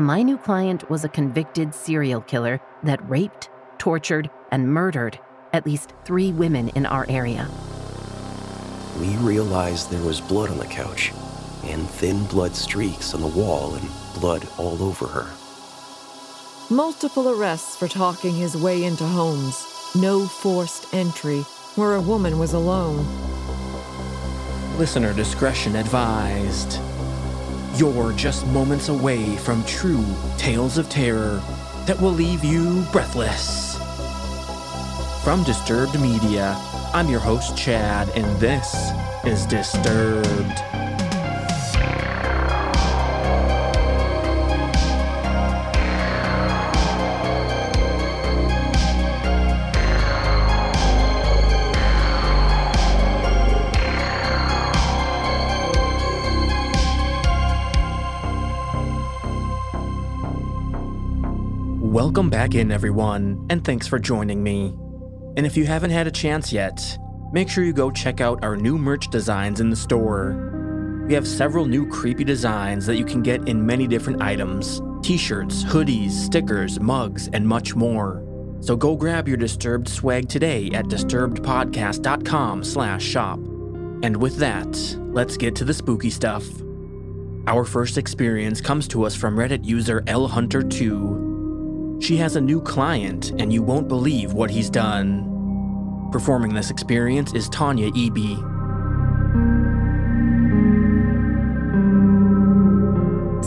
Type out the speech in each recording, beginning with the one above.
My new client was a convicted serial killer that raped, tortured, and murdered at least three women in our area. We realized there was blood on the couch, and thin blood streaks on the wall, and blood all over her. Multiple arrests for talking his way into homes. No forced entry where a woman was alone. Listener discretion advised. You're just moments away from true tales of terror that will leave you breathless. From Disturbed Media, I'm your host, Chad, and this is Disturbed. Welcome back in, everyone, and thanks for joining me. And if you haven't had a chance yet, make sure you go check out our new merch designs in the store. We have several new creepy designs that you can get in many different items t shirts, hoodies, stickers, mugs, and much more. So go grab your Disturbed swag today at disturbedpodcast.com slash shop. And with that, let's get to the spooky stuff. Our first experience comes to us from Reddit user lhunter2. She has a new client, and you won't believe what he's done. Performing this experience is Tanya E.B.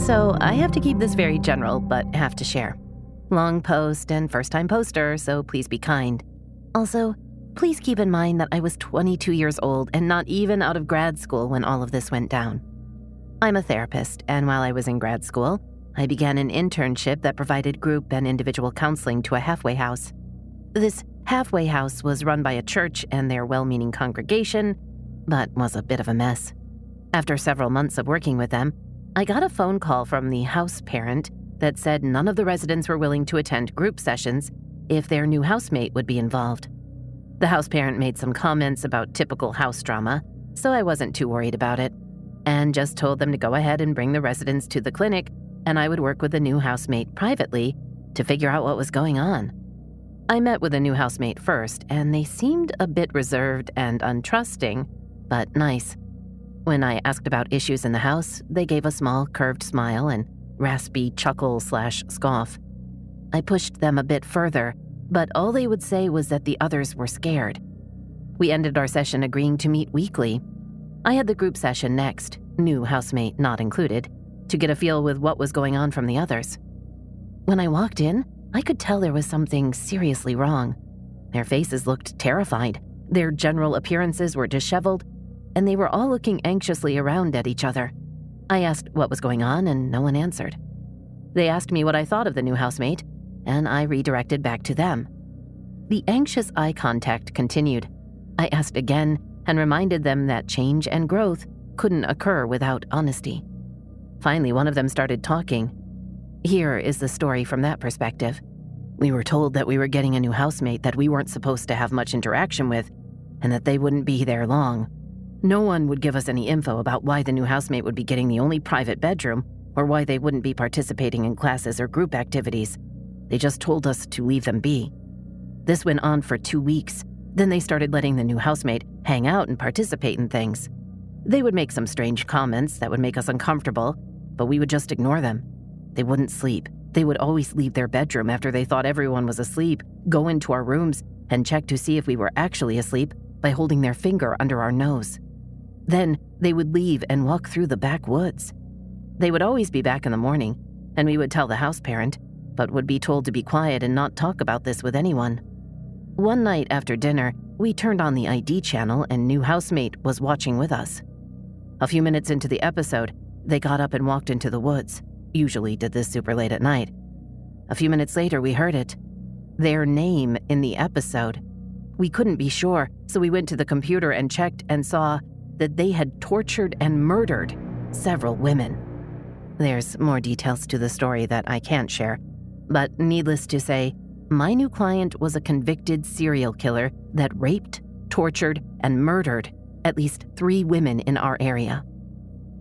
So I have to keep this very general, but have to share. Long post and first time poster, so please be kind. Also, please keep in mind that I was 22 years old and not even out of grad school when all of this went down. I'm a therapist, and while I was in grad school, I began an internship that provided group and individual counseling to a halfway house. This halfway house was run by a church and their well meaning congregation, but was a bit of a mess. After several months of working with them, I got a phone call from the house parent that said none of the residents were willing to attend group sessions if their new housemate would be involved. The house parent made some comments about typical house drama, so I wasn't too worried about it, and just told them to go ahead and bring the residents to the clinic and I would work with the new housemate privately to figure out what was going on. I met with the new housemate first, and they seemed a bit reserved and untrusting, but nice. When I asked about issues in the house, they gave a small curved smile and raspy chuckle slash scoff. I pushed them a bit further, but all they would say was that the others were scared. We ended our session agreeing to meet weekly. I had the group session next, new housemate not included, to get a feel with what was going on from the others. When I walked in, I could tell there was something seriously wrong. Their faces looked terrified, their general appearances were disheveled, and they were all looking anxiously around at each other. I asked what was going on, and no one answered. They asked me what I thought of the new housemate, and I redirected back to them. The anxious eye contact continued. I asked again and reminded them that change and growth couldn't occur without honesty. Finally, one of them started talking. Here is the story from that perspective. We were told that we were getting a new housemate that we weren't supposed to have much interaction with, and that they wouldn't be there long. No one would give us any info about why the new housemate would be getting the only private bedroom, or why they wouldn't be participating in classes or group activities. They just told us to leave them be. This went on for two weeks. Then they started letting the new housemate hang out and participate in things. They would make some strange comments that would make us uncomfortable, but we would just ignore them. They wouldn't sleep. They would always leave their bedroom after they thought everyone was asleep, go into our rooms, and check to see if we were actually asleep by holding their finger under our nose. Then they would leave and walk through the backwoods. They would always be back in the morning, and we would tell the house parent, but would be told to be quiet and not talk about this with anyone. One night after dinner, we turned on the ID channel and new housemate was watching with us. A few minutes into the episode, they got up and walked into the woods. Usually did this super late at night. A few minutes later, we heard it. Their name in the episode. We couldn't be sure, so we went to the computer and checked and saw that they had tortured and murdered several women. There's more details to the story that I can't share, but needless to say, my new client was a convicted serial killer that raped, tortured, and murdered at least three women in our area.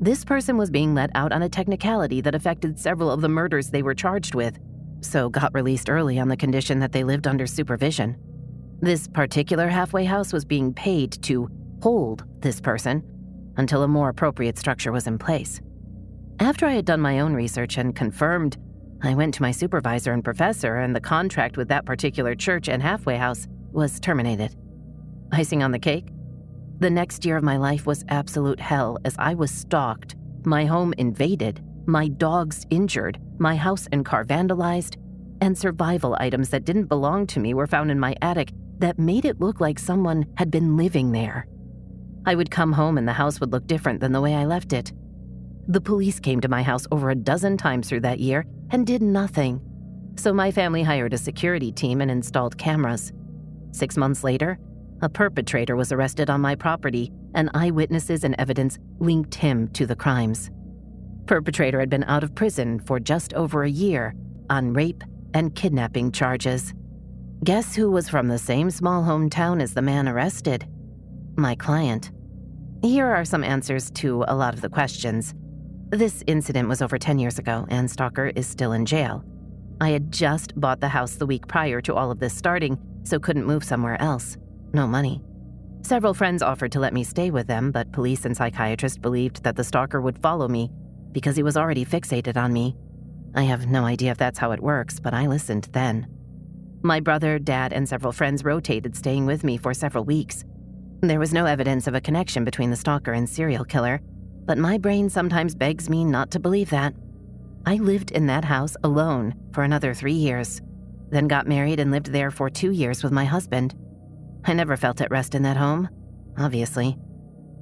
This person was being let out on a technicality that affected several of the murders they were charged with, so got released early on the condition that they lived under supervision. This particular halfway house was being paid to hold this person until a more appropriate structure was in place. After I had done my own research and confirmed, I went to my supervisor and professor, and the contract with that particular church and halfway house was terminated. Icing on the cake? The next year of my life was absolute hell as I was stalked, my home invaded, my dogs injured, my house and car vandalized, and survival items that didn't belong to me were found in my attic that made it look like someone had been living there. I would come home and the house would look different than the way I left it. The police came to my house over a dozen times through that year and did nothing. So my family hired a security team and installed cameras. Six months later, a perpetrator was arrested on my property, and eyewitnesses and evidence linked him to the crimes. Perpetrator had been out of prison for just over a year on rape and kidnapping charges. Guess who was from the same small hometown as the man arrested? My client. Here are some answers to a lot of the questions. This incident was over 10 years ago, and Stalker is still in jail. I had just bought the house the week prior to all of this starting, so couldn't move somewhere else. No money. Several friends offered to let me stay with them, but police and psychiatrists believed that the stalker would follow me because he was already fixated on me. I have no idea if that's how it works, but I listened then. My brother, dad, and several friends rotated staying with me for several weeks. There was no evidence of a connection between the stalker and serial killer, but my brain sometimes begs me not to believe that. I lived in that house alone for another three years, then got married and lived there for two years with my husband. I never felt at rest in that home, obviously.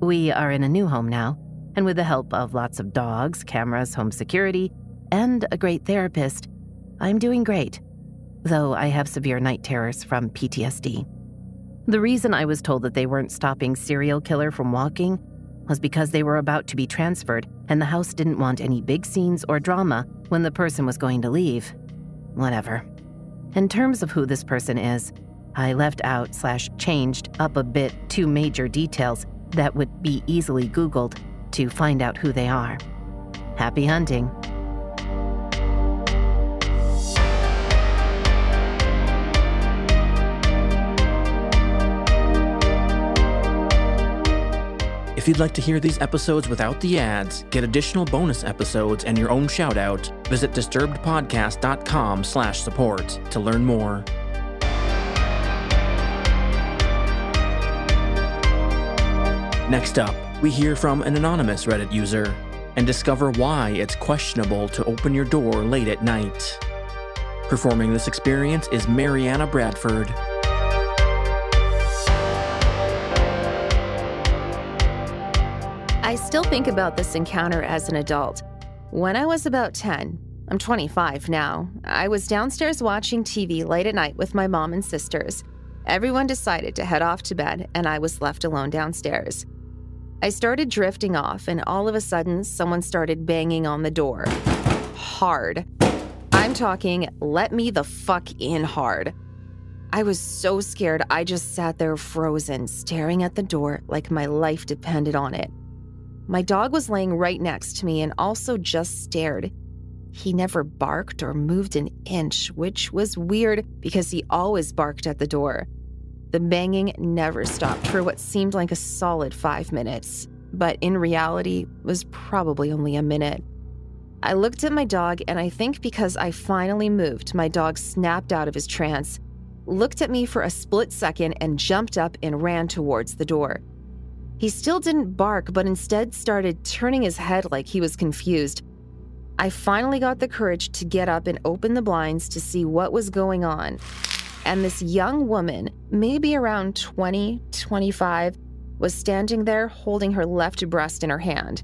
We are in a new home now, and with the help of lots of dogs, cameras, home security, and a great therapist, I'm doing great, though I have severe night terrors from PTSD. The reason I was told that they weren't stopping serial killer from walking was because they were about to be transferred and the house didn't want any big scenes or drama when the person was going to leave. Whatever. In terms of who this person is, I left out slash changed up a bit two major details that would be easily Googled to find out who they are. Happy hunting. If you'd like to hear these episodes without the ads, get additional bonus episodes and your own shout-out, visit disturbedpodcast.com slash support to learn more. Next up, we hear from an anonymous Reddit user and discover why it's questionable to open your door late at night. Performing this experience is Mariana Bradford. I still think about this encounter as an adult. When I was about 10, I'm 25 now, I was downstairs watching TV late at night with my mom and sisters. Everyone decided to head off to bed, and I was left alone downstairs. I started drifting off, and all of a sudden, someone started banging on the door. Hard. I'm talking, let me the fuck in hard. I was so scared, I just sat there frozen, staring at the door like my life depended on it. My dog was laying right next to me and also just stared. He never barked or moved an inch, which was weird because he always barked at the door. The banging never stopped for what seemed like a solid five minutes, but in reality was probably only a minute. I looked at my dog, and I think because I finally moved, my dog snapped out of his trance, looked at me for a split second, and jumped up and ran towards the door. He still didn't bark, but instead started turning his head like he was confused. I finally got the courage to get up and open the blinds to see what was going on and this young woman, maybe around 20, 25, was standing there holding her left breast in her hand.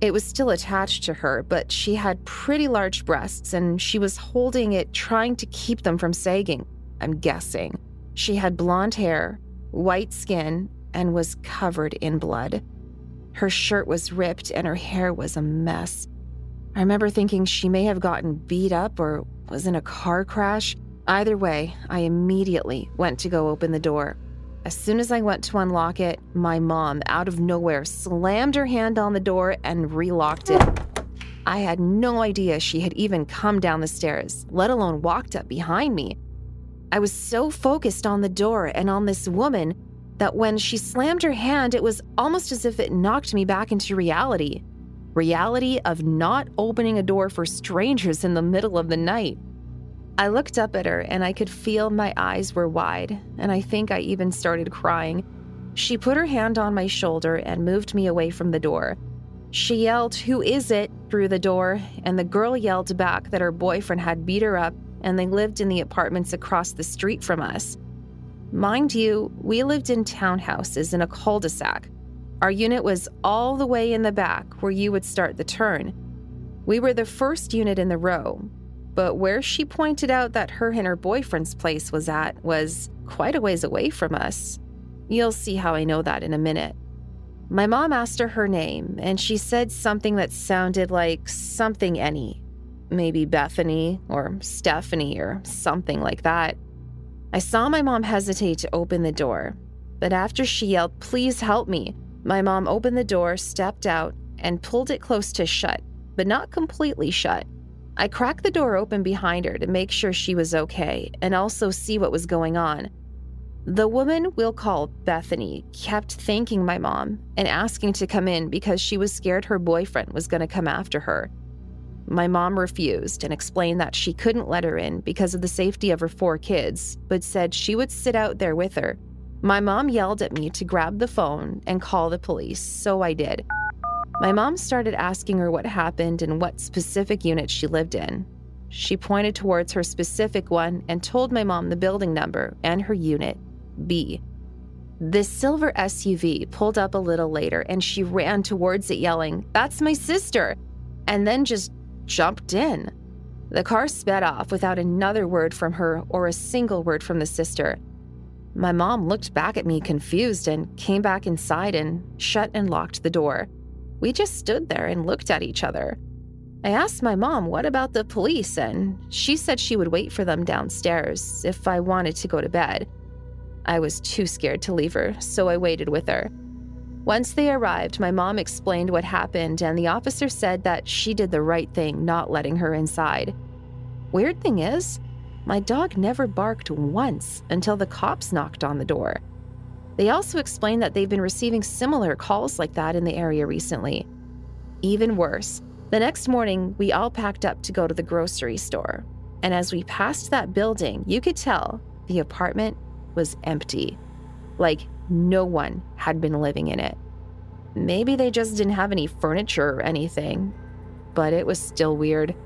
It was still attached to her, but she had pretty large breasts and she was holding it, trying to keep them from sagging. I'm guessing. She had blonde hair, white skin, and was covered in blood. Her shirt was ripped and her hair was a mess. I remember thinking she may have gotten beat up or was in a car crash. Either way, I immediately went to go open the door. As soon as I went to unlock it, my mom, out of nowhere, slammed her hand on the door and relocked it. I had no idea she had even come down the stairs, let alone walked up behind me. I was so focused on the door and on this woman that when she slammed her hand, it was almost as if it knocked me back into reality. Reality of not opening a door for strangers in the middle of the night. I looked up at her and I could feel my eyes were wide, and I think I even started crying. She put her hand on my shoulder and moved me away from the door. She yelled, Who is it? through the door, and the girl yelled back that her boyfriend had beat her up and they lived in the apartments across the street from us. Mind you, we lived in townhouses in a cul de sac. Our unit was all the way in the back where you would start the turn. We were the first unit in the row, but where she pointed out that her and her boyfriend's place was at was quite a ways away from us. You'll see how I know that in a minute. My mom asked her her name, and she said something that sounded like something any. Maybe Bethany or Stephanie or something like that. I saw my mom hesitate to open the door, but after she yelled, Please help me, my mom opened the door, stepped out, and pulled it close to shut, but not completely shut. I cracked the door open behind her to make sure she was okay and also see what was going on. The woman we'll call Bethany kept thanking my mom and asking to come in because she was scared her boyfriend was going to come after her. My mom refused and explained that she couldn't let her in because of the safety of her four kids, but said she would sit out there with her. My mom yelled at me to grab the phone and call the police, so I did. My mom started asking her what happened and what specific unit she lived in. She pointed towards her specific one and told my mom the building number and her unit, B. This silver SUV pulled up a little later and she ran towards it, yelling, That's my sister! and then just jumped in. The car sped off without another word from her or a single word from the sister. My mom looked back at me confused and came back inside and shut and locked the door. We just stood there and looked at each other. I asked my mom what about the police, and she said she would wait for them downstairs if I wanted to go to bed. I was too scared to leave her, so I waited with her. Once they arrived, my mom explained what happened, and the officer said that she did the right thing not letting her inside. Weird thing is, my dog never barked once until the cops knocked on the door. They also explained that they've been receiving similar calls like that in the area recently. Even worse, the next morning, we all packed up to go to the grocery store. And as we passed that building, you could tell the apartment was empty. Like no one had been living in it. Maybe they just didn't have any furniture or anything, but it was still weird.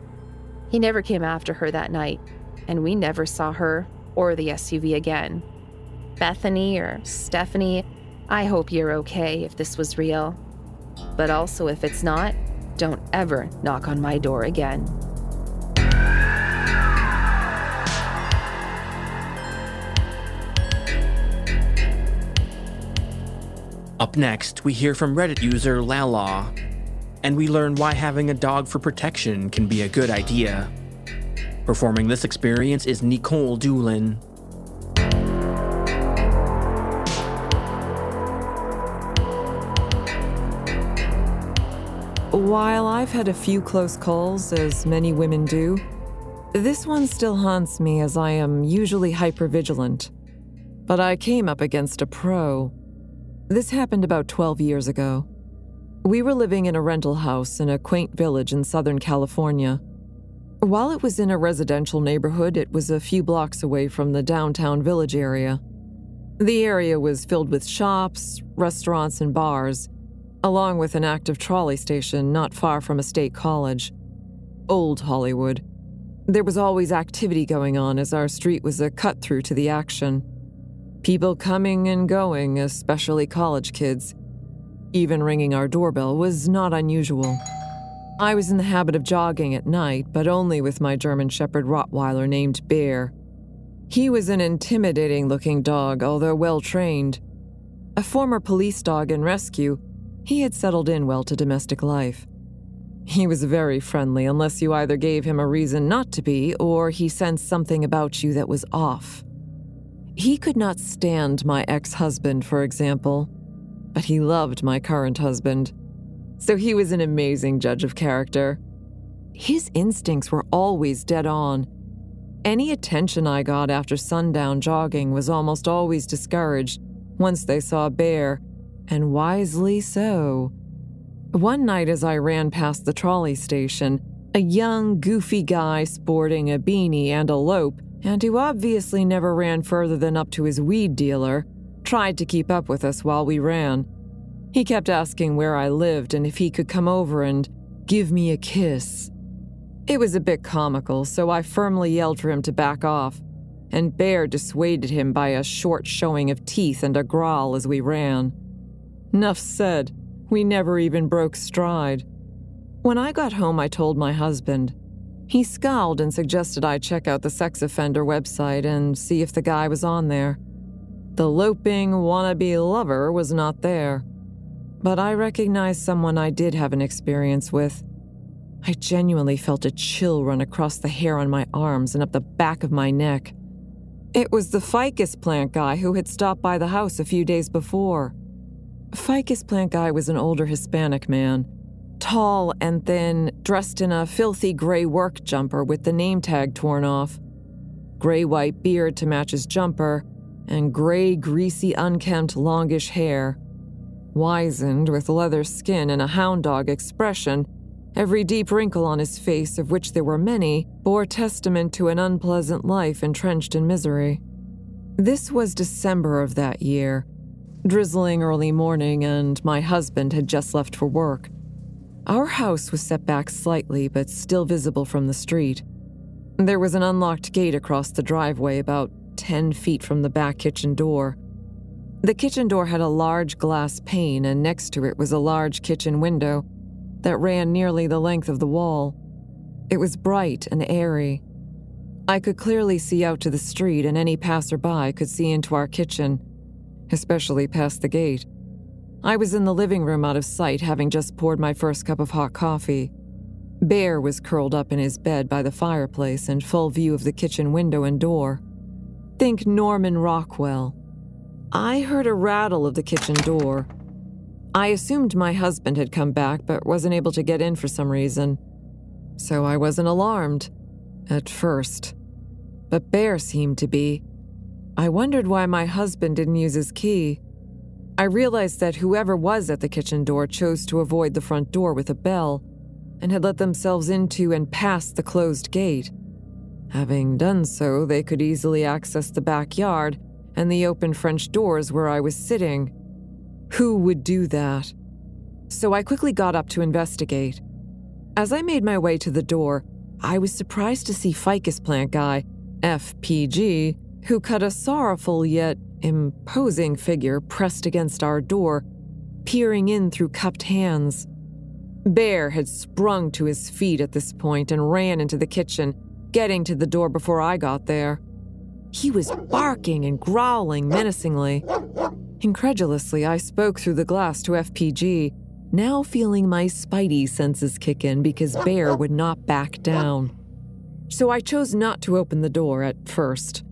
He never came after her that night, and we never saw her or the SUV again. Bethany or Stephanie, I hope you're okay if this was real. But also, if it's not, don't ever knock on my door again. Up next, we hear from Reddit user Lala, and we learn why having a dog for protection can be a good idea. Performing this experience is Nicole Doolin. While I've had a few close calls, as many women do, this one still haunts me as I am usually hypervigilant. But I came up against a pro. This happened about 12 years ago. We were living in a rental house in a quaint village in Southern California. While it was in a residential neighborhood, it was a few blocks away from the downtown village area. The area was filled with shops, restaurants, and bars, along with an active trolley station not far from a state college. Old Hollywood. There was always activity going on as our street was a cut through to the action. People coming and going, especially college kids. even ringing our doorbell, was not unusual. I was in the habit of jogging at night, but only with my German Shepherd Rottweiler named Bear. He was an intimidating looking dog, although well trained. A former police dog in rescue, he had settled in well to domestic life. He was very friendly unless you either gave him a reason not to be or he sensed something about you that was off. He could not stand my ex husband, for example, but he loved my current husband. So he was an amazing judge of character. His instincts were always dead on. Any attention I got after sundown jogging was almost always discouraged once they saw bear, and wisely so. One night, as I ran past the trolley station, a young, goofy guy sporting a beanie and a lope, and who obviously never ran further than up to his weed dealer, tried to keep up with us while we ran. He kept asking where I lived and if he could come over and give me a kiss. It was a bit comical, so I firmly yelled for him to back off, and Bear dissuaded him by a short showing of teeth and a growl as we ran. Nuff said. We never even broke stride. When I got home, I told my husband. He scowled and suggested I check out the sex offender website and see if the guy was on there. The loping wannabe lover was not there. But I recognized someone I did have an experience with. I genuinely felt a chill run across the hair on my arms and up the back of my neck. It was the ficus plant guy who had stopped by the house a few days before. Ficus plant guy was an older Hispanic man, tall and thin, dressed in a filthy gray work jumper with the name tag torn off, gray white beard to match his jumper, and gray, greasy, unkempt, longish hair. Wizened with leather skin and a hound dog expression, every deep wrinkle on his face, of which there were many, bore testament to an unpleasant life entrenched in misery. This was December of that year, Drizzling early morning, and my husband had just left for work. Our house was set back slightly, but still visible from the street. There was an unlocked gate across the driveway about 10 feet from the back kitchen door. The kitchen door had a large glass pane, and next to it was a large kitchen window that ran nearly the length of the wall. It was bright and airy. I could clearly see out to the street, and any passerby could see into our kitchen especially past the gate. I was in the living room out of sight, having just poured my first cup of hot coffee. Bear was curled up in his bed by the fireplace in full view of the kitchen window and door. Think Norman Rockwell. I heard a rattle of the kitchen door. I assumed my husband had come back but wasn't able to get in for some reason. So I wasn't alarmed. At first. But Bear seemed to be. I wondered why my husband didn't use his key. I realized that whoever was at the kitchen door chose to avoid the front door with a bell and had let themselves into and past the closed gate. Having done so, they could easily access the backyard and the open French doors where I was sitting. Who would do that? So I quickly got up to investigate. As I made my way to the door, I was surprised to see Ficus Plant Guy, FPG, who cut a sorrowful yet imposing figure pressed against our door, peering in through cupped hands. Bear had sprung to his feet at this point and ran into the kitchen, getting to the door before I got there. He was barking and growling menacingly. Incredulously, I spoke through the glass to FPG, now feeling my spidey senses kick in because Bear would not back down. So I chose not to open the door at first.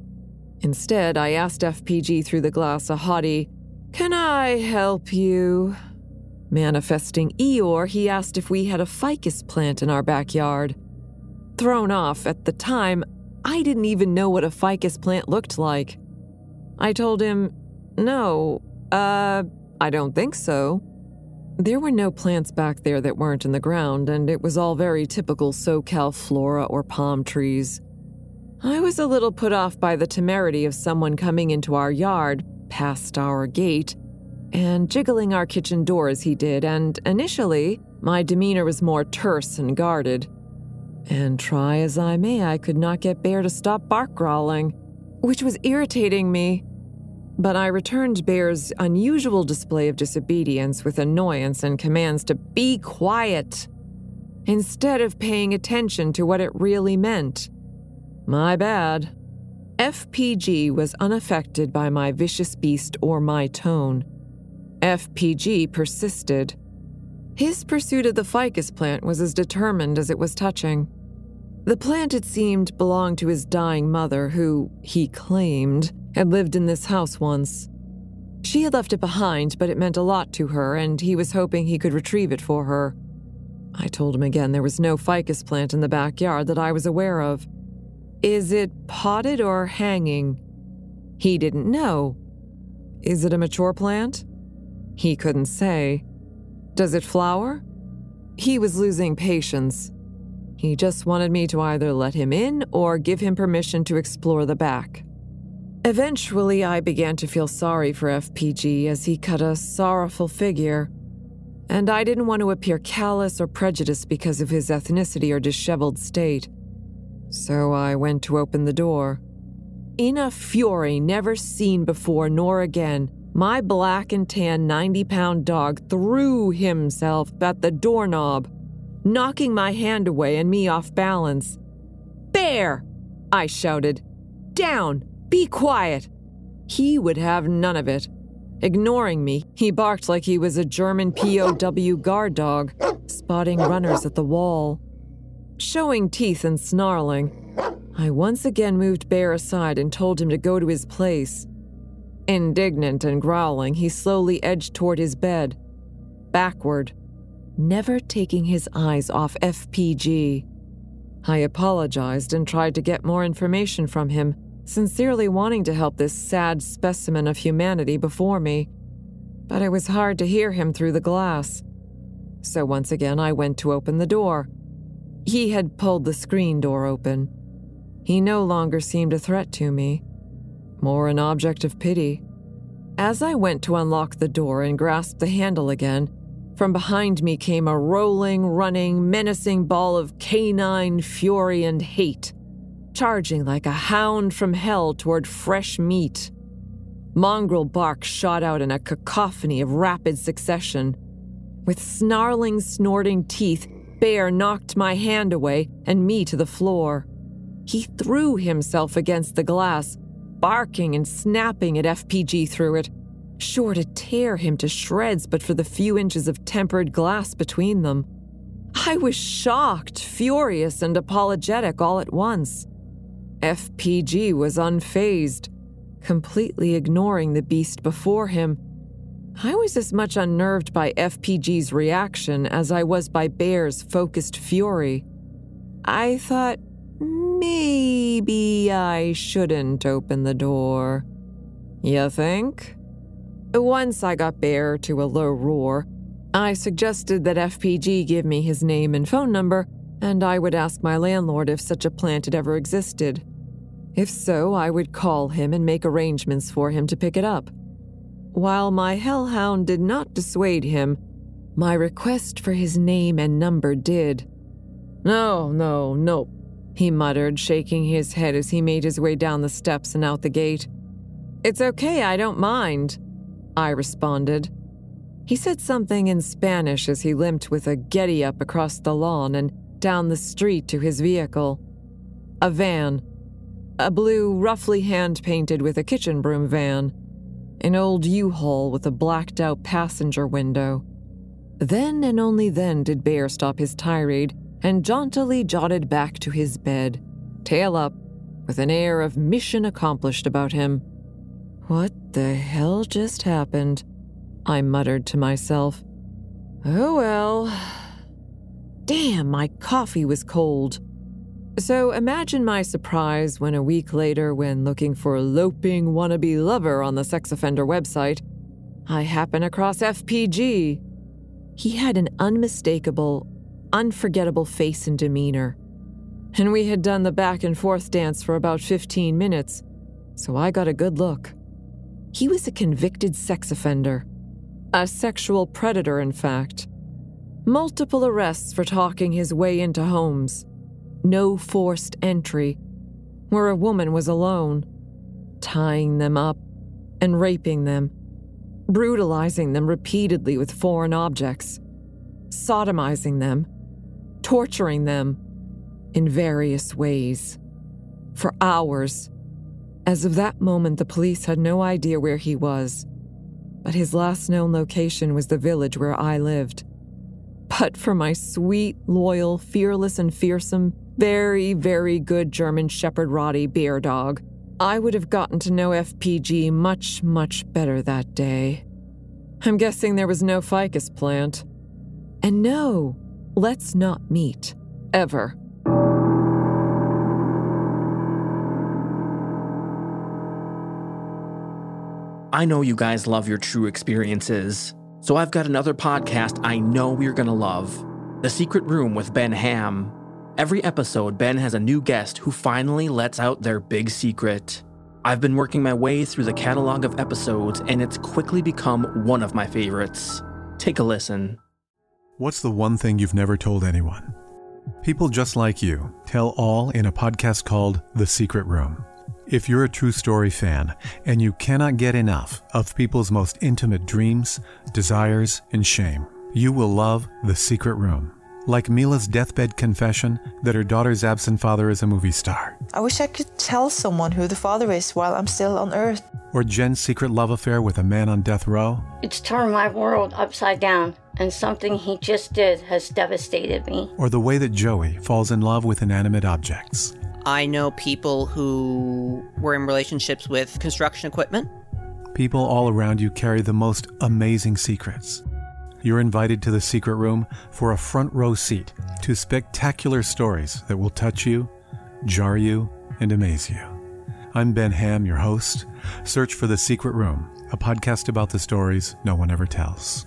Instead, I asked FPG through the glass a haughty, Can I help you? Manifesting Eeyore, he asked if we had a ficus plant in our backyard. Thrown off at the time, I didn't even know what a ficus plant looked like. I told him, No, uh, I don't think so. There were no plants back there that weren't in the ground, and it was all very typical SoCal flora or palm trees. I was a little put off by the temerity of someone coming into our yard, past our gate, and jiggling our kitchen door as he did, and initially, my demeanor was more terse and guarded. And try as I may, I could not get Bear to stop bark growling, which was irritating me. but I returned Bear's unusual display of disobedience with annoyance and commands to be quiet instead of paying attention to what it really meant. My bad. FPG was unaffected by my vicious beast or my tone. FPG persisted. His pursuit of the ficus plant was as determined as it was touching. The plant, it seemed, belonged to his dying mother, who, he claimed, had lived in this house once. She had left it behind, but it meant a lot to her, and he was hoping he could retrieve it for her. I told him again there was no ficus plant in the backyard that I was aware of. Is it potted or hanging? He didn't know. Is it a mature plant? He couldn't say. Does it flower? He was losing patience. He just wanted me to either let him in or give him permission to explore the back. Eventually, I began to feel sorry for FPG as he cut a sorrowful figure, and I didn't want to appear callous or prejudiced because of his ethnicity or disheveled state. So I went to open the door. In a fury never seen before nor again, my black and tan 90 pound dog threw himself at the doorknob, knocking my hand away and me off balance. Bear! I shouted. Down! Be quiet! He would have none of it. Ignoring me, he barked like he was a German POW guard dog, spotting runners at the wall. Showing teeth and snarling, I once again moved Bear aside and told him to go to his place. Indignant and growling, he slowly edged toward his bed, backward, never taking his eyes off FPG. I apologized and tried to get more information from him sincerely wanting to help this sad specimen of humanity before me. But it was hard to hear him through the glass. So once again, I went to open the door. He had pulled the screen door open. He no longer seemed a threat to me, more an object of pity. As I went to unlock the door and grasp the handle again, from behind me came a rolling, running, menacing ball of canine fury and hate charging like a hound from hell toward fresh meat. Mongrel bark shot out in a cacophony of rapid succession. With snarling, snorting teeth, Bear knocked my hand away and me to the floor. He threw himself against the glass, barking and snapping at FPG through it, sure to tear him to shreds but for the few inches of tempered glass between them. I was shocked, furious, and apologetic all at once. FPG was unfazed, completely ignoring the beast before him. I was as much unnerved by FPG's reaction as I was by Bear's focused fury. I thought maybe I shouldn't open the door. You think? Once I got Bear to a low roar, I suggested that FPG give me his name and phone number, and I would ask my landlord if such a plant had ever existed. If so, I would call him and make arrangements for him to pick it up. While my hellhound did not dissuade him, my request for his name and number did. No, no, no, he muttered, shaking his head as he made his way down the steps and out the gate. It's okay, I don't mind, I responded. He said something in Spanish as he limped with a getty up across the lawn and down the street to his vehicle. A van, a blue, roughly hand painted with a kitchen broom van, an old U Haul with a blacked out passenger window. Then and only then did Bear stop his tirade and jauntily jotted back to his bed, tail up, with an air of mission accomplished about him. What the hell just happened? I muttered to myself. Oh well. Damn, my coffee was cold. So imagine my surprise when a week later, when looking for a loping wannabe lover on the sex offender website, I happen across FPG. He had an unmistakable, unforgettable face and demeanor. And we had done the back and forth dance for about 15 minutes, so I got a good look. He was a convicted sex offender, a sexual predator, in fact. Multiple arrests for talking his way into homes no forced entry, where a woman was alone, tying them up, and raping them, brutalizing them repeatedly with foreign objects, sodomizing them, torturing them in various ways. For hours. As of that moment, the police had no idea where he was, but his last known location was the village where I lived. But for my sweet, loyal, fearless, and fearsome, very, very good German Shepherd Roddy bear dog, I would have gotten to know FPG much, much better that day. I'm guessing there was no ficus plant. And no, let's not meet. Ever. I know you guys love your true experiences, so I've got another podcast I know you're gonna love The Secret Room with Ben Ham. Every episode, Ben has a new guest who finally lets out their big secret. I've been working my way through the catalog of episodes, and it's quickly become one of my favorites. Take a listen. What's the one thing you've never told anyone? People just like you tell all in a podcast called The Secret Room. If you're a true story fan and you cannot get enough of people's most intimate dreams, desires, and shame, you will love The Secret Room like Mila's deathbed confession that her daughter's absent father is a movie star. I wish I could tell someone who the father is while I'm still on Earth. Or Jen's secret love affair with a man on death row. It's turned my world upside down, and something he just did has devastated me. Or the way that Joey falls in love with inanimate objects. I know people who were in relationships with construction equipment. People all around you carry the most amazing secrets. You're invited to the secret room for a front row seat to spectacular stories that will touch you, jar you, and amaze you. I'm Ben Ham, your host. Search for The Secret Room, a podcast about the stories no one ever tells.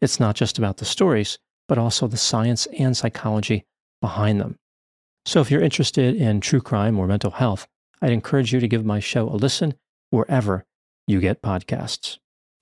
It's not just about the stories, but also the science and psychology behind them. So if you're interested in true crime or mental health, I'd encourage you to give my show a listen wherever you get podcasts.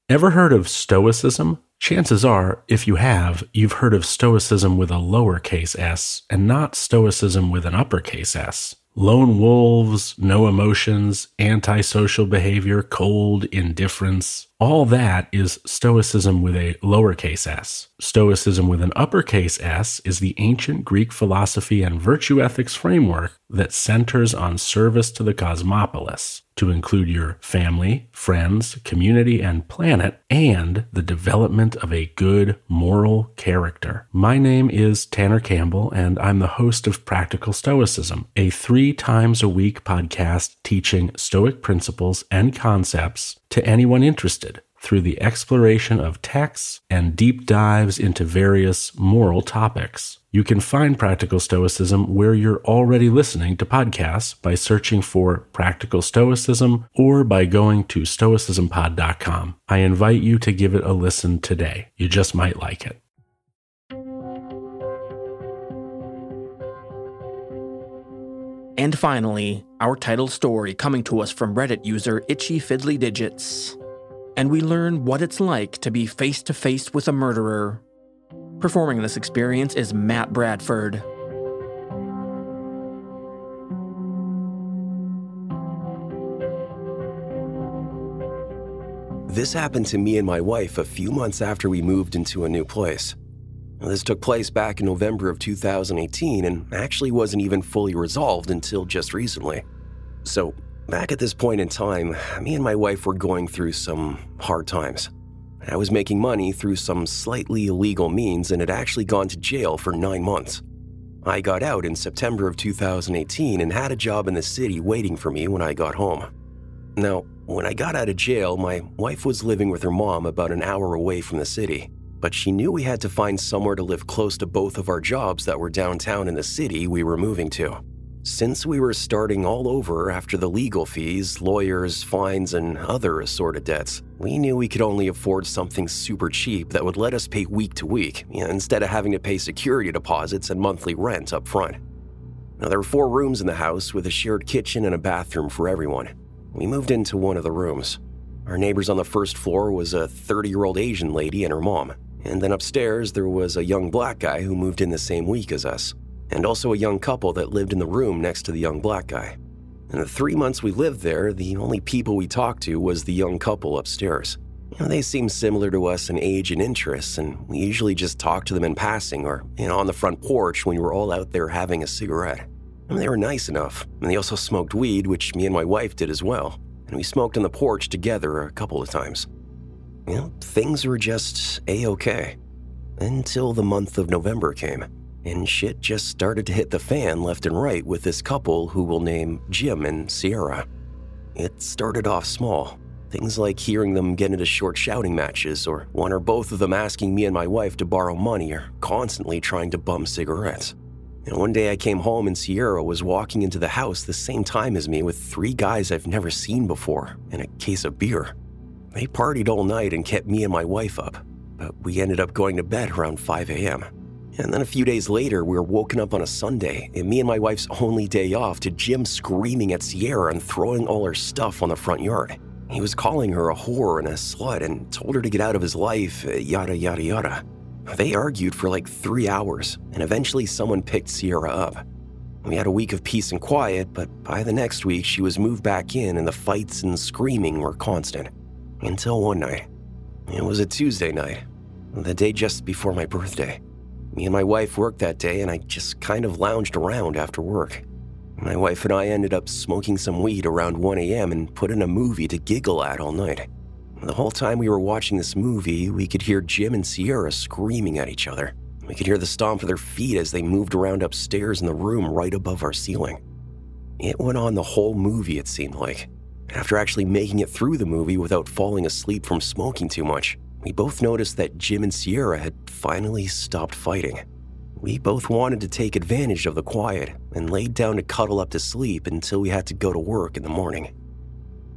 Ever heard of Stoicism? Chances are, if you have, you've heard of Stoicism with a lowercase s and not Stoicism with an uppercase s. Lone wolves, no emotions, antisocial behavior, cold indifference. All that is Stoicism with a lowercase s. Stoicism with an uppercase s is the ancient Greek philosophy and virtue ethics framework that centers on service to the cosmopolis, to include your family, friends, community, and planet, and the development of a good moral character. My name is Tanner Campbell, and I'm the host of Practical Stoicism, a three times a week podcast teaching Stoic principles and concepts to anyone interested through the exploration of texts and deep dives into various moral topics. You can find Practical Stoicism where you're already listening to podcasts by searching for Practical Stoicism or by going to stoicismpod.com. I invite you to give it a listen today. You just might like it. And finally, our title story coming to us from Reddit user Itchy Fiddly Digits. And we learn what it's like to be face to face with a murderer. Performing this experience is Matt Bradford. This happened to me and my wife a few months after we moved into a new place. This took place back in November of 2018 and actually wasn't even fully resolved until just recently. So, back at this point in time, me and my wife were going through some hard times. I was making money through some slightly illegal means and had actually gone to jail for nine months. I got out in September of 2018 and had a job in the city waiting for me when I got home. Now, when I got out of jail, my wife was living with her mom about an hour away from the city, but she knew we had to find somewhere to live close to both of our jobs that were downtown in the city we were moving to. Since we were starting all over after the legal fees, lawyers, fines, and other assorted debts, we knew we could only afford something super cheap that would let us pay week to week instead of having to pay security deposits and monthly rent up front. Now, there were four rooms in the house with a shared kitchen and a bathroom for everyone. We moved into one of the rooms. Our neighbors on the first floor was a 30 year old Asian lady and her mom. And then upstairs, there was a young black guy who moved in the same week as us and also a young couple that lived in the room next to the young black guy. In the three months we lived there, the only people we talked to was the young couple upstairs. You know, they seemed similar to us in age and interests, and we usually just talked to them in passing or you know, on the front porch when we were all out there having a cigarette. I mean, they were nice enough, and they also smoked weed, which me and my wife did as well, and we smoked on the porch together a couple of times. You know, things were just a okay until the month of November came and shit just started to hit the fan left and right with this couple who we'll name Jim and Sierra. It started off small. Things like hearing them get into short shouting matches, or one or both of them asking me and my wife to borrow money, or constantly trying to bum cigarettes. And one day I came home and Sierra was walking into the house the same time as me with three guys I've never seen before and a case of beer. They partied all night and kept me and my wife up, but we ended up going to bed around 5 a.m. And then a few days later, we were woken up on a Sunday, and me and my wife's only day off to Jim screaming at Sierra and throwing all her stuff on the front yard. He was calling her a whore and a slut and told her to get out of his life, uh, yada, yada, yada. They argued for like three hours, and eventually someone picked Sierra up. We had a week of peace and quiet, but by the next week, she was moved back in, and the fights and screaming were constant. Until one night. It was a Tuesday night, the day just before my birthday. Me and my wife worked that day, and I just kind of lounged around after work. My wife and I ended up smoking some weed around 1 a.m. and put in a movie to giggle at all night. The whole time we were watching this movie, we could hear Jim and Sierra screaming at each other. We could hear the stomp of their feet as they moved around upstairs in the room right above our ceiling. It went on the whole movie, it seemed like. After actually making it through the movie without falling asleep from smoking too much, we both noticed that Jim and Sierra had finally stopped fighting. We both wanted to take advantage of the quiet and laid down to cuddle up to sleep until we had to go to work in the morning.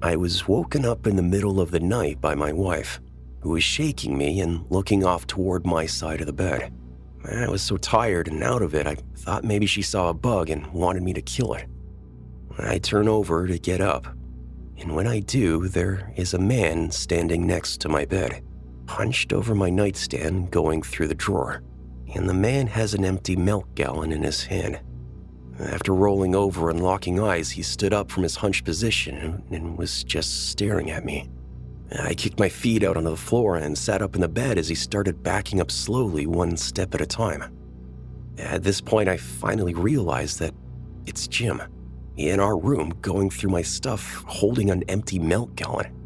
I was woken up in the middle of the night by my wife, who was shaking me and looking off toward my side of the bed. I was so tired and out of it, I thought maybe she saw a bug and wanted me to kill it. I turn over to get up, and when I do, there is a man standing next to my bed hunched over my nightstand, going through the drawer, and the man has an empty milk gallon in his hand. After rolling over and locking eyes, he stood up from his hunched position and was just staring at me. I kicked my feet out onto the floor and sat up in the bed as he started backing up slowly, one step at a time. At this point, I finally realized that it's Jim in our room going through my stuff, holding an empty milk gallon.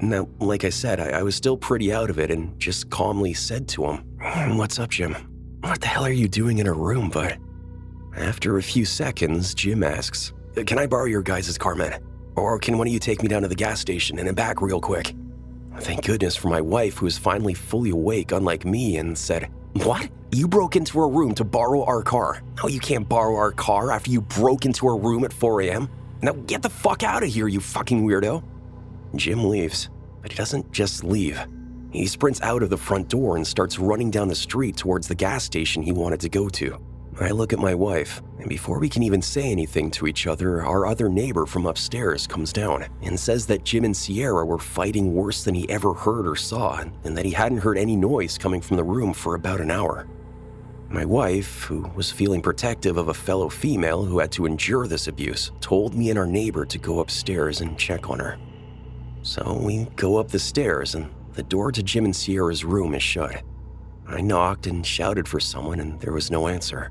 Now, like I said, I, I, was still pretty out of it and just calmly said to him, What's up, Jim? What the hell are you doing in a room, bud? After a few seconds, Jim asks, Can I borrow your guys' car, man? Or can one of you take me down to the gas station and then back real quick? Thank goodness for my wife, who is finally fully awake, unlike me, and said, What? You broke into her room to borrow our car? No, you can't borrow our car after you broke into her room at 4 a.m. Now get the fuck out of here, you fucking weirdo. Jim leaves, but he doesn't just leave. He sprints out of the front door and starts running down the street towards the gas station he wanted to go to. I look at my wife, and before we can even say anything to each other, our other neighbor from upstairs comes down and says that Jim and Sierra were fighting worse than he ever heard or saw, and that he hadn't heard any noise coming from the room for about an hour. My wife, who was feeling protective of a fellow female who had to endure this abuse, told me and our neighbor to go upstairs and check on her. So we go up the stairs, and the door to Jim and Sierra's room is shut. I knocked and shouted for someone, and there was no answer.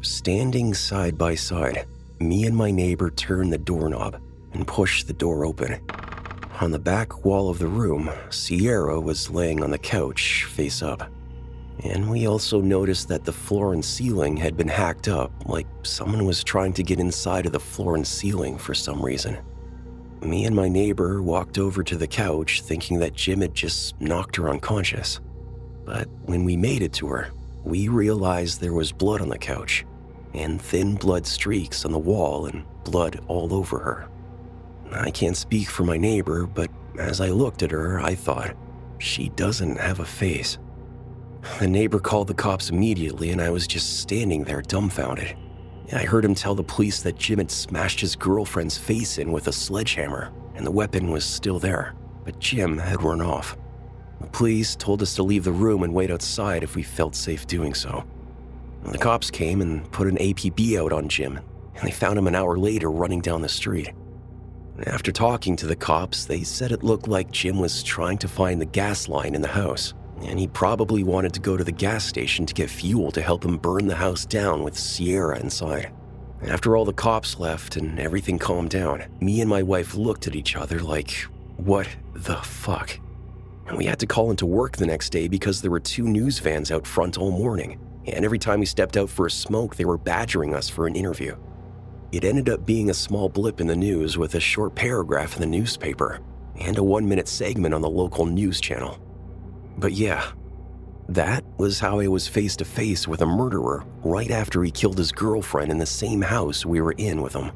Standing side by side, me and my neighbor turned the doorknob and pushed the door open. On the back wall of the room, Sierra was laying on the couch, face up. And we also noticed that the floor and ceiling had been hacked up, like someone was trying to get inside of the floor and ceiling for some reason. Me and my neighbor walked over to the couch thinking that Jim had just knocked her unconscious. But when we made it to her, we realized there was blood on the couch, and thin blood streaks on the wall and blood all over her. I can't speak for my neighbor, but as I looked at her, I thought, she doesn't have a face. The neighbor called the cops immediately, and I was just standing there dumbfounded. I heard him tell the police that Jim had smashed his girlfriend's face in with a sledgehammer, and the weapon was still there, but Jim had run off. The police told us to leave the room and wait outside if we felt safe doing so. The cops came and put an APB out on Jim, and they found him an hour later running down the street. After talking to the cops, they said it looked like Jim was trying to find the gas line in the house, and he probably wanted to go to the gas station to get fuel to help him burn the house down with Sierra inside. After all the cops left and everything calmed down, me and my wife looked at each other like, what the fuck? And we had to call into work the next day because there were two news vans out front all morning, and every time we stepped out for a smoke, they were badgering us for an interview. It ended up being a small blip in the news with a short paragraph in the newspaper and a one minute segment on the local news channel. But yeah, that was how I was face to face with a murderer right after he killed his girlfriend in the same house we were in with him.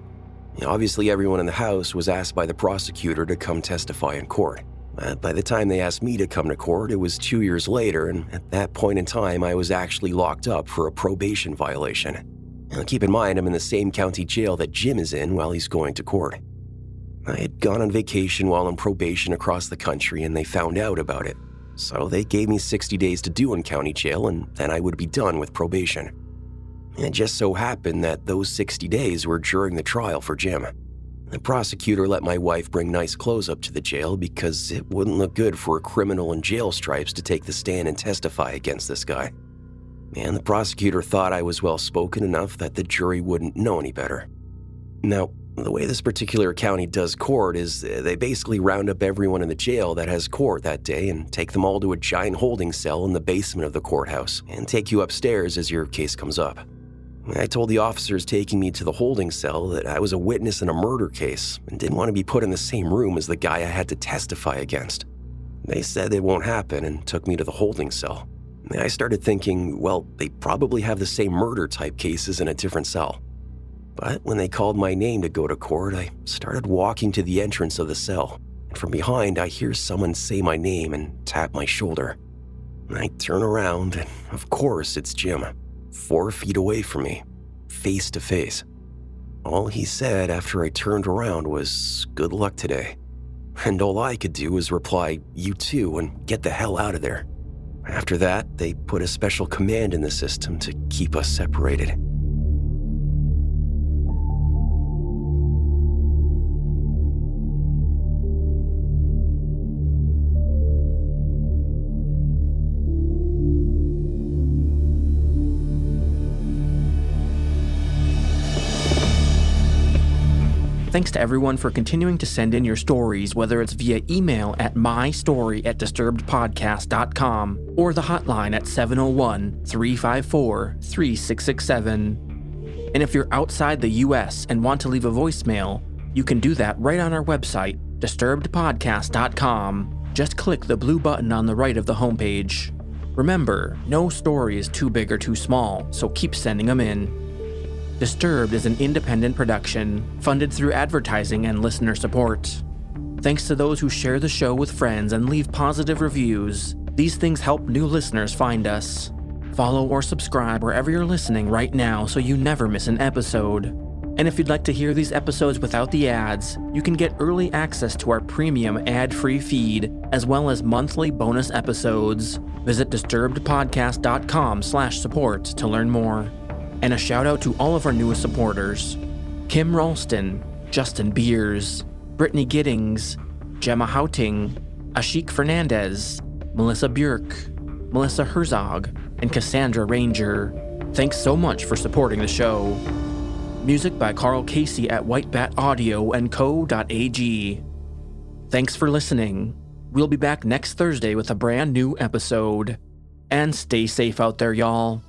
Obviously, everyone in the house was asked by the prosecutor to come testify in court. But by the time they asked me to come to court, it was two years later, and at that point in time, I was actually locked up for a probation violation. Now, keep in mind, I'm in the same county jail that Jim is in while he's going to court. I had gone on vacation while on probation across the country, and they found out about it. So they gave me 60 days to do in county jail, and then I would be done with probation. It just so happened that those 60 days were during the trial for Jim. The prosecutor let my wife bring nice clothes up to the jail because it wouldn't look good for a criminal in jail stripes to take the stand and testify against this guy and the prosecutor thought I was well spoken enough that the jury wouldn't know any better. Now, the way this particular county does court is uh, they basically round up everyone in the jail that has court that day and take them all to a giant holding cell in the basement of the courthouse and take you upstairs as your case comes up. I told the officers taking me to the holding cell that I was a witness in a murder case and didn't want to be put in the same room as the guy I had to testify against. They said it won't happen and took me to the holding cell. I started thinking, well, they probably have the same murder type cases in a different cell. But when they called my name to go to court, I started walking to the entrance of the cell. And from behind, I hear someone say my name and tap my shoulder. I turn around, and of course, it's Jim, four feet away from me, face to face. All he said after I turned around was, Good luck today. And all I could do was reply, You too, and get the hell out of there. After that, they put a special command in the system to keep us separated. Thanks to everyone for continuing to send in your stories, whether it's via email at mystory at disturbedpodcast.com or the hotline at 701 354 3667. And if you're outside the US and want to leave a voicemail, you can do that right on our website, disturbedpodcast.com. Just click the blue button on the right of the homepage. Remember, no story is too big or too small, so keep sending them in. Disturbed is an independent production, funded through advertising and listener support. Thanks to those who share the show with friends and leave positive reviews. These things help new listeners find us. Follow or subscribe wherever you're listening right now so you never miss an episode. And if you'd like to hear these episodes without the ads, you can get early access to our premium ad-free feed, as well as monthly bonus episodes. Visit disturbedpodcast.com slash support to learn more and a shout out to all of our newest supporters Kim Ralston, Justin Beers, Brittany Giddings, Gemma Houting, Ashik Fernandez, Melissa Björk, Melissa Herzog, and Cassandra Ranger. Thanks so much for supporting the show. Music by Carl Casey at Whitebat Audio and Co.ag. Thanks for listening. We'll be back next Thursday with a brand new episode. And stay safe out there, y'all.